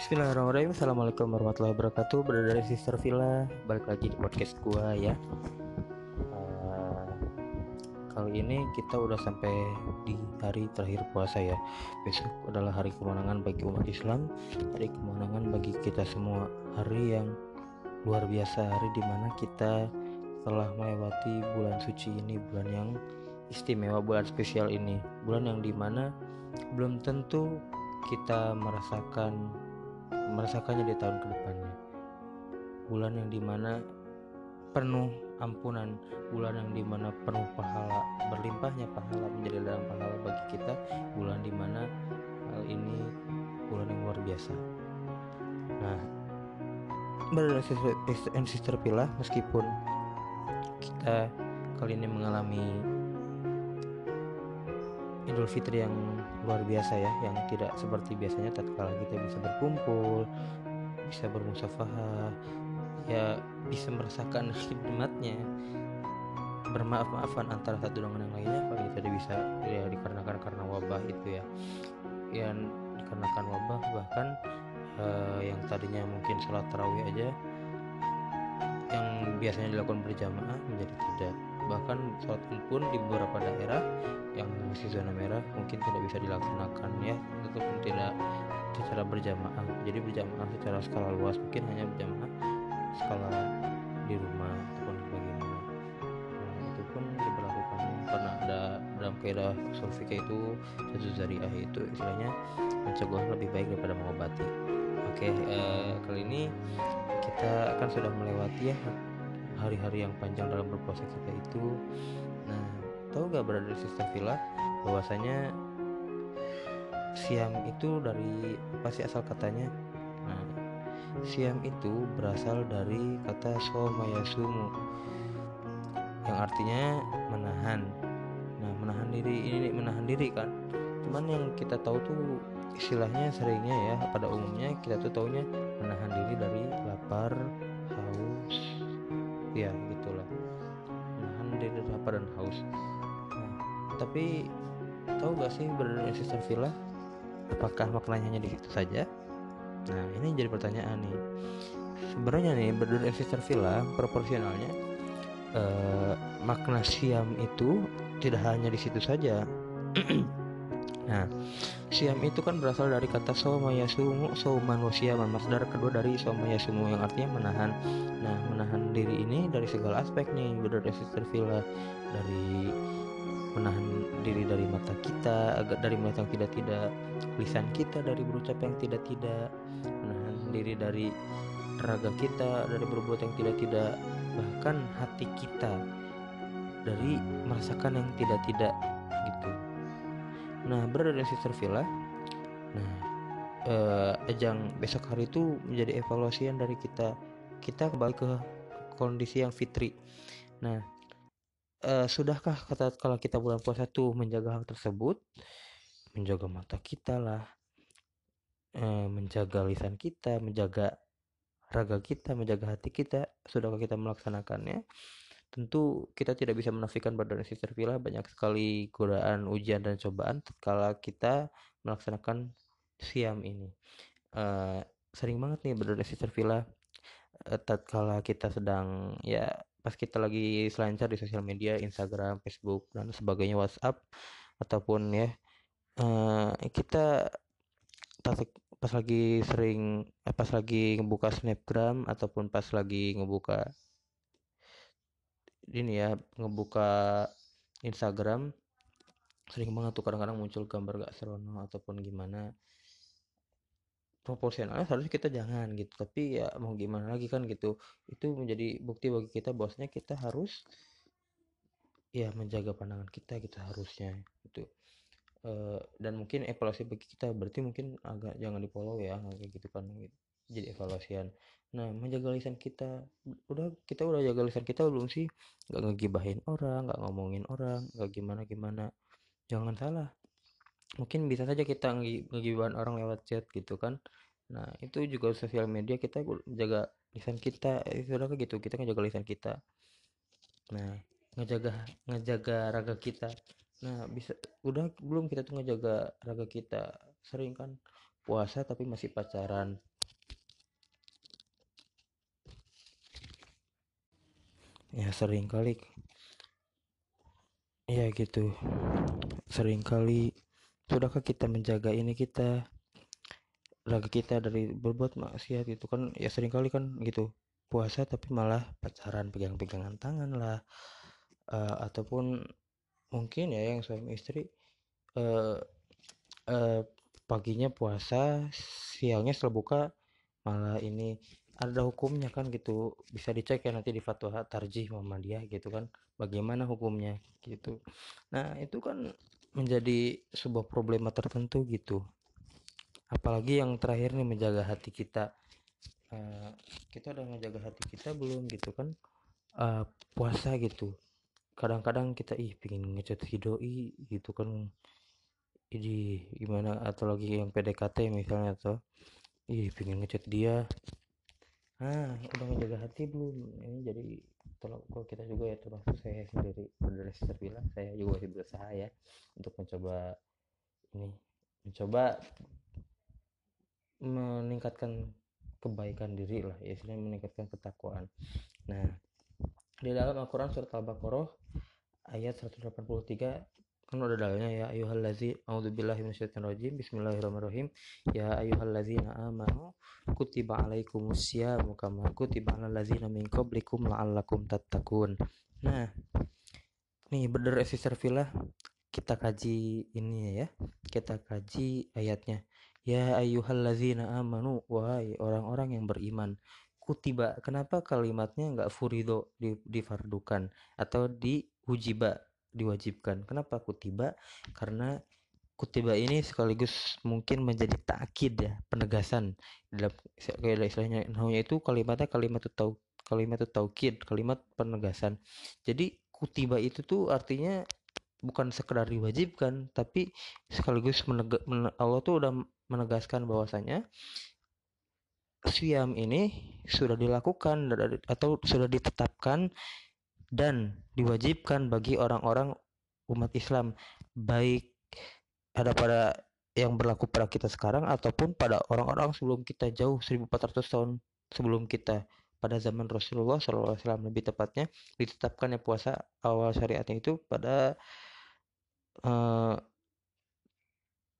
Bismillahirrahmanirrahim. Assalamualaikum warahmatullahi wabarakatuh. Berada dari Sister Villa Balik lagi di podcast gua ya. Uh, Kali ini kita udah sampai di hari terakhir puasa ya. Besok adalah hari kemenangan bagi umat Islam Hari kemenangan bagi kita semua. Hari yang luar biasa Hari di mana kita telah melewati bulan suci ini Bulan yang istimewa, bulan spesial ini. Bulan yang di mana belum tentu kita merasakan merasakannya di tahun ke depannya bulan yang di mana penuh ampunan bulan yang di mana penuh pahala berlimpahnya pahala menjadi dalam pahala bagi kita bulan di mana hal ini bulan yang luar biasa. Nah brother and sister pilah meskipun kita kali ini mengalami Idul Fitri yang luar biasa ya yang tidak seperti biasanya tatkala kita bisa berkumpul bisa bermusafahah ya bisa merasakan khidmatnya bermaaf-maafan antara satu dengan yang lainnya kalau kita tidak bisa ya dikarenakan karena wabah itu ya. Yang dikarenakan wabah bahkan eh, yang tadinya mungkin sholat tarawih aja yang biasanya dilakukan berjamaah menjadi tidak. Bahkan sholat pun di beberapa daerah yang masih zona merah mungkin tidak bisa dilaksanakan ya ataupun tidak secara berjamaah. Jadi berjamaah secara skala luas mungkin hanya berjamaah skala di rumah ataupun bagaimana nah, itu pun diberlakukan. Karena ada dalam kaidah sulfika itu satu zariah itu istilahnya mencegah lebih baik daripada mengobati. Oke eh, kali ini kita akan sudah melewati ya hari-hari yang panjang dalam berpuasa kita itu nah tahu gak berada di sistem villa bahwasanya siam itu dari apa sih asal katanya? Nah siam itu berasal dari kata somayasumu yang artinya menahan. Nah menahan diri ini menahan diri kan? Cuman yang kita tahu tuh istilahnya seringnya ya pada umumnya kita tuh taunya menahan diri dari lapar haus ya gitulah menahan diri dari lapar dan haus. Nah, tapi tahu gak sih berada sister villa? Apakah maknanya hanya di situ saja? Nah ini jadi pertanyaan nih. Sebenarnya nih berada sister villa proporsionalnya eh, makna siam itu tidak hanya di situ saja. Nah siam itu kan berasal dari kata somayasumu soman wasiaman masdar kedua dari somayasumu yang artinya menahan. Nah menahan diri ini dari segala aspek nih berdasarkan sister villa dari menahan diri dari mata kita agar dari mata yang tidak tidak lisan kita dari berucap yang tidak tidak menahan diri dari raga kita dari berbuat yang tidak tidak bahkan hati kita dari merasakan yang tidak tidak gitu nah berada di sister villa. Nah eh, ajang besok hari itu menjadi evaluasian dari kita. Kita kembali ke kondisi yang fitri. Nah eh, sudahkah kata kalau kita bulan puasa tuh menjaga hal tersebut? Menjaga mata kita lah. Eh, menjaga lisan kita menjaga raga kita menjaga hati kita. Sudahkah kita melaksanakannya Tentu kita tidak bisa menafikan pada sister villa banyak sekali godaan, ujian dan cobaan tatkala kita melaksanakan siam ini. Uh, sering banget nih berada sister villa uh, tatkala kita sedang ya pas kita lagi selancar di sosial media, Instagram, Facebook dan sebagainya, WhatsApp ataupun ya uh, kita pas, pas lagi sering pas lagi ngebuka snapgram ataupun pas lagi ngebuka ini ya ngebuka Instagram sering banget tuh kadang-kadang muncul gambar gak serono ataupun gimana. Proporsionalnya seharusnya kita jangan gitu tapi ya mau gimana lagi kan gitu. Itu menjadi bukti bagi kita bosnya kita harus ya menjaga pandangan kita kita harusnya gitu. E, dan mungkin evaluasi bagi kita berarti mungkin agak jangan di follow ya kayak gitu kan gitu jadi evaluasian. Nah menjaga lisan kita udah kita udah jaga lisan kita belum sih? Nggak ngegibahin orang nggak ngomongin orang nggak gimana gimana jangan salah. Mungkin bisa saja kita ngegibahin orang lewat chat gitu kan. Nah itu juga sosial media kita jaga lisan kita. Itu udah gitu kita ngejaga lisan kita. Nah ngejaga ngejaga raga kita. Nah bisa udah belum kita tuh ngejaga raga kita. Sering kan puasa tapi masih pacaran ya sering kali. Ya gitu. Sering kali sudahkah kita menjaga ini kita? Raga kita dari berbuat maksiat gitu kan. Ya sering kali kan gitu. Puasa tapi malah pacaran pegang-pegangan tangan lah. Uh, ataupun mungkin ya yang suami istri uh, uh, paginya puasa siangnya setelah buka malah ini ada hukumnya kan gitu. Bisa dicek ya nanti di fatwa tarjih Muhammadiyah gitu kan. Bagaimana hukumnya gitu. Nah itu kan menjadi sebuah problema tertentu gitu. Apalagi yang terakhir nih menjaga hati kita. Uh, kita udah menjaga hati kita belum gitu kan? Uh, puasa gitu. Kadang-kadang kita ih pingin ngecat si doi gitu kan. Ini gimana? Atau lagi yang PDKT misalnya atau ih pingin ngecat dia ah udah menjaga hati belum ini jadi tolong kalau kita juga ya termasuk saya sendiri berdiri terbilang saya juga masih berusaha ya untuk mencoba ini mencoba meningkatkan kebaikan diri lah ya istilahnya meningkatkan ketakwaan. Nah di dalam Al-Quran surat Al-Baqarah ayat 183 kan udah dalilnya ya ayyuhallazi a'udzubillahi minasyaitonirrajim. Bismillahirrahmanirrahim. Ya ayyuhallazina amanu kutiba alaikumusyamu kama kutiba alal ladzina min qablikum la'allakum tattaqun. Nah nih bener sister villa kita kaji ini ya. Kita kaji ayatnya. Ya ayyuhallazina amanu wahai orang-orang yang beriman kutiba. Kenapa kalimatnya nggak furido di, difardukan atau diujiba diwajibkan. Kenapa kutiba? Karena kutiba ini sekaligus mungkin menjadi takkid ya, penegasan dalam kayak istilahnya namanya itu kalimatnya kalimat tau kalimat taukid, kalimat penegasan. Jadi kutiba itu tuh artinya bukan sekedar diwajibkan, tapi sekaligus menega, men, Allah tuh udah menegaskan bahwasanya siam ini sudah dilakukan atau sudah ditetapkan dan diwajibkan bagi orang-orang umat Islam baik ada pada yang berlaku pada kita sekarang ataupun pada orang-orang sebelum kita jauh 1400 tahun sebelum kita. Pada zaman Rasulullah SAW lebih tepatnya ditetapkan ya puasa awal syariatnya itu pada uh,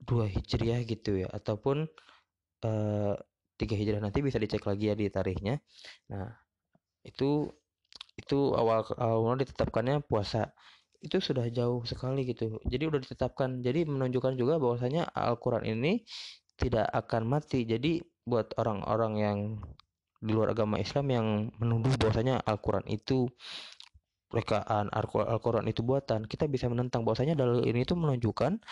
dua hijriah gitu ya ataupun uh, tiga hijriah nanti bisa dicek lagi ya di tarikhnya. Nah itu itu awal awal ditetapkannya puasa. Itu sudah jauh sekali gitu. Jadi udah ditetapkan. Jadi menunjukkan juga bahwasanya Al-Quran ini tidak akan mati. Jadi buat orang-orang yang di luar agama Islam yang menuduh bahwasanya Al-Quran itu rekaan Al-Quran itu buatan kita bisa menentang bahwasanya dalil ini itu menunjukkan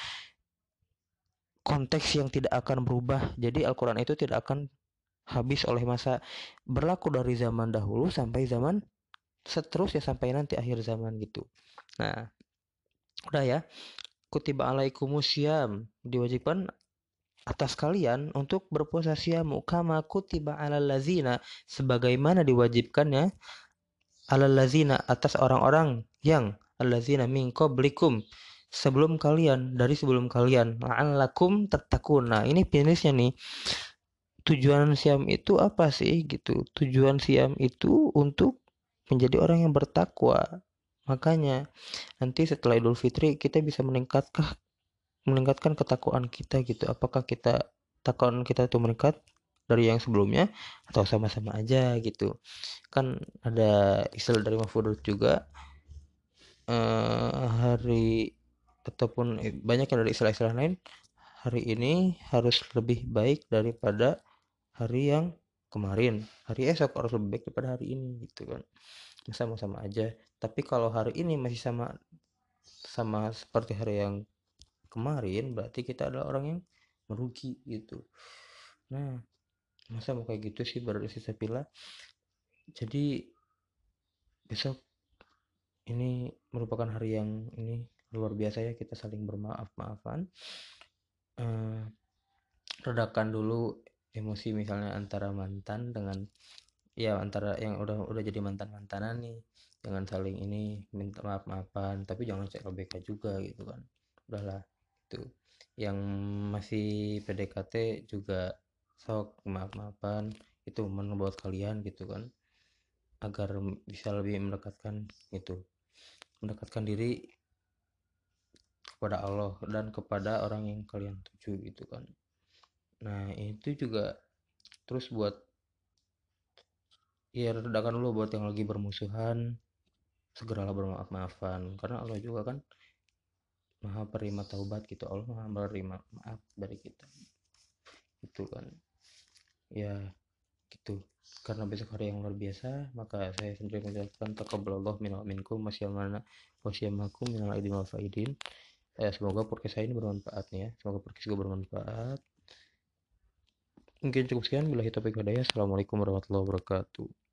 konteks yang tidak akan berubah. Jadi Al-Quran itu tidak akan habis oleh masa berlaku dari zaman dahulu sampai zaman seterusnya sampai nanti akhir zaman gitu. Nah, udah ya. Kutiba alaikumusyam diwajibkan atas kalian untuk berpuasa siam kama kutiba alal lazina sebagaimana diwajibkannya alal lazina atas orang-orang yang allazina min qablikum sebelum kalian dari sebelum kalian la'allakum tattaqun. Nah, ini finishnya nih. Tujuan siam itu apa sih gitu? Tujuan siam itu untuk menjadi orang yang bertakwa. Makanya nanti setelah Idul Fitri kita bisa meningkatkan meningkatkan ketakwaan kita gitu. Apakah kita takwaan kita itu meningkat dari yang sebelumnya atau sama-sama aja gitu. Kan ada istilah dari Mahfudut juga uh, hari ataupun eh, banyak yang dari istilah-istilah lain hari ini harus lebih baik daripada hari yang kemarin hari esok harus lebih baik daripada hari ini gitu kan. Sama-sama aja. Tapi kalau hari ini masih sama sama seperti hari yang kemarin berarti kita adalah orang yang merugi gitu. Nah masa mau kayak gitu sih baru sisa pila jadi besok ini merupakan hari yang ini luar biasa ya kita saling bermaaf maafan uh, redakan dulu emosi misalnya antara mantan dengan ya antara yang udah udah jadi mantan mantanan nih jangan saling ini minta maaf maafan tapi jangan cek LBK juga gitu kan. Udahlah itu. Yang masih PDKT juga sok maaf maafan itu membuat kalian gitu kan. Agar bisa lebih mendekatkan itu mendekatkan diri kepada Allah dan kepada orang yang kalian tuju gitu kan nah itu juga terus buat ya redakan dulu buat yang lagi bermusuhan segeralah bermaaf-maafan. Karena Allah juga kan maha penerima taubat gitu. Allah maha menerima maaf dari kita. Itu kan. Ya gitu. Karena besok hari yang luar biasa maka saya sendiri mengucapkan taqabbalallah minal minkum wasyamana wasyamakum minal aidin wal faidin eh, semoga podcast saya ini bermanfaat nih ya. Semoga podcast gue bermanfaat mungkin cukup sekian bila topik hidayah assalamualaikum warahmatullahi wabarakatuh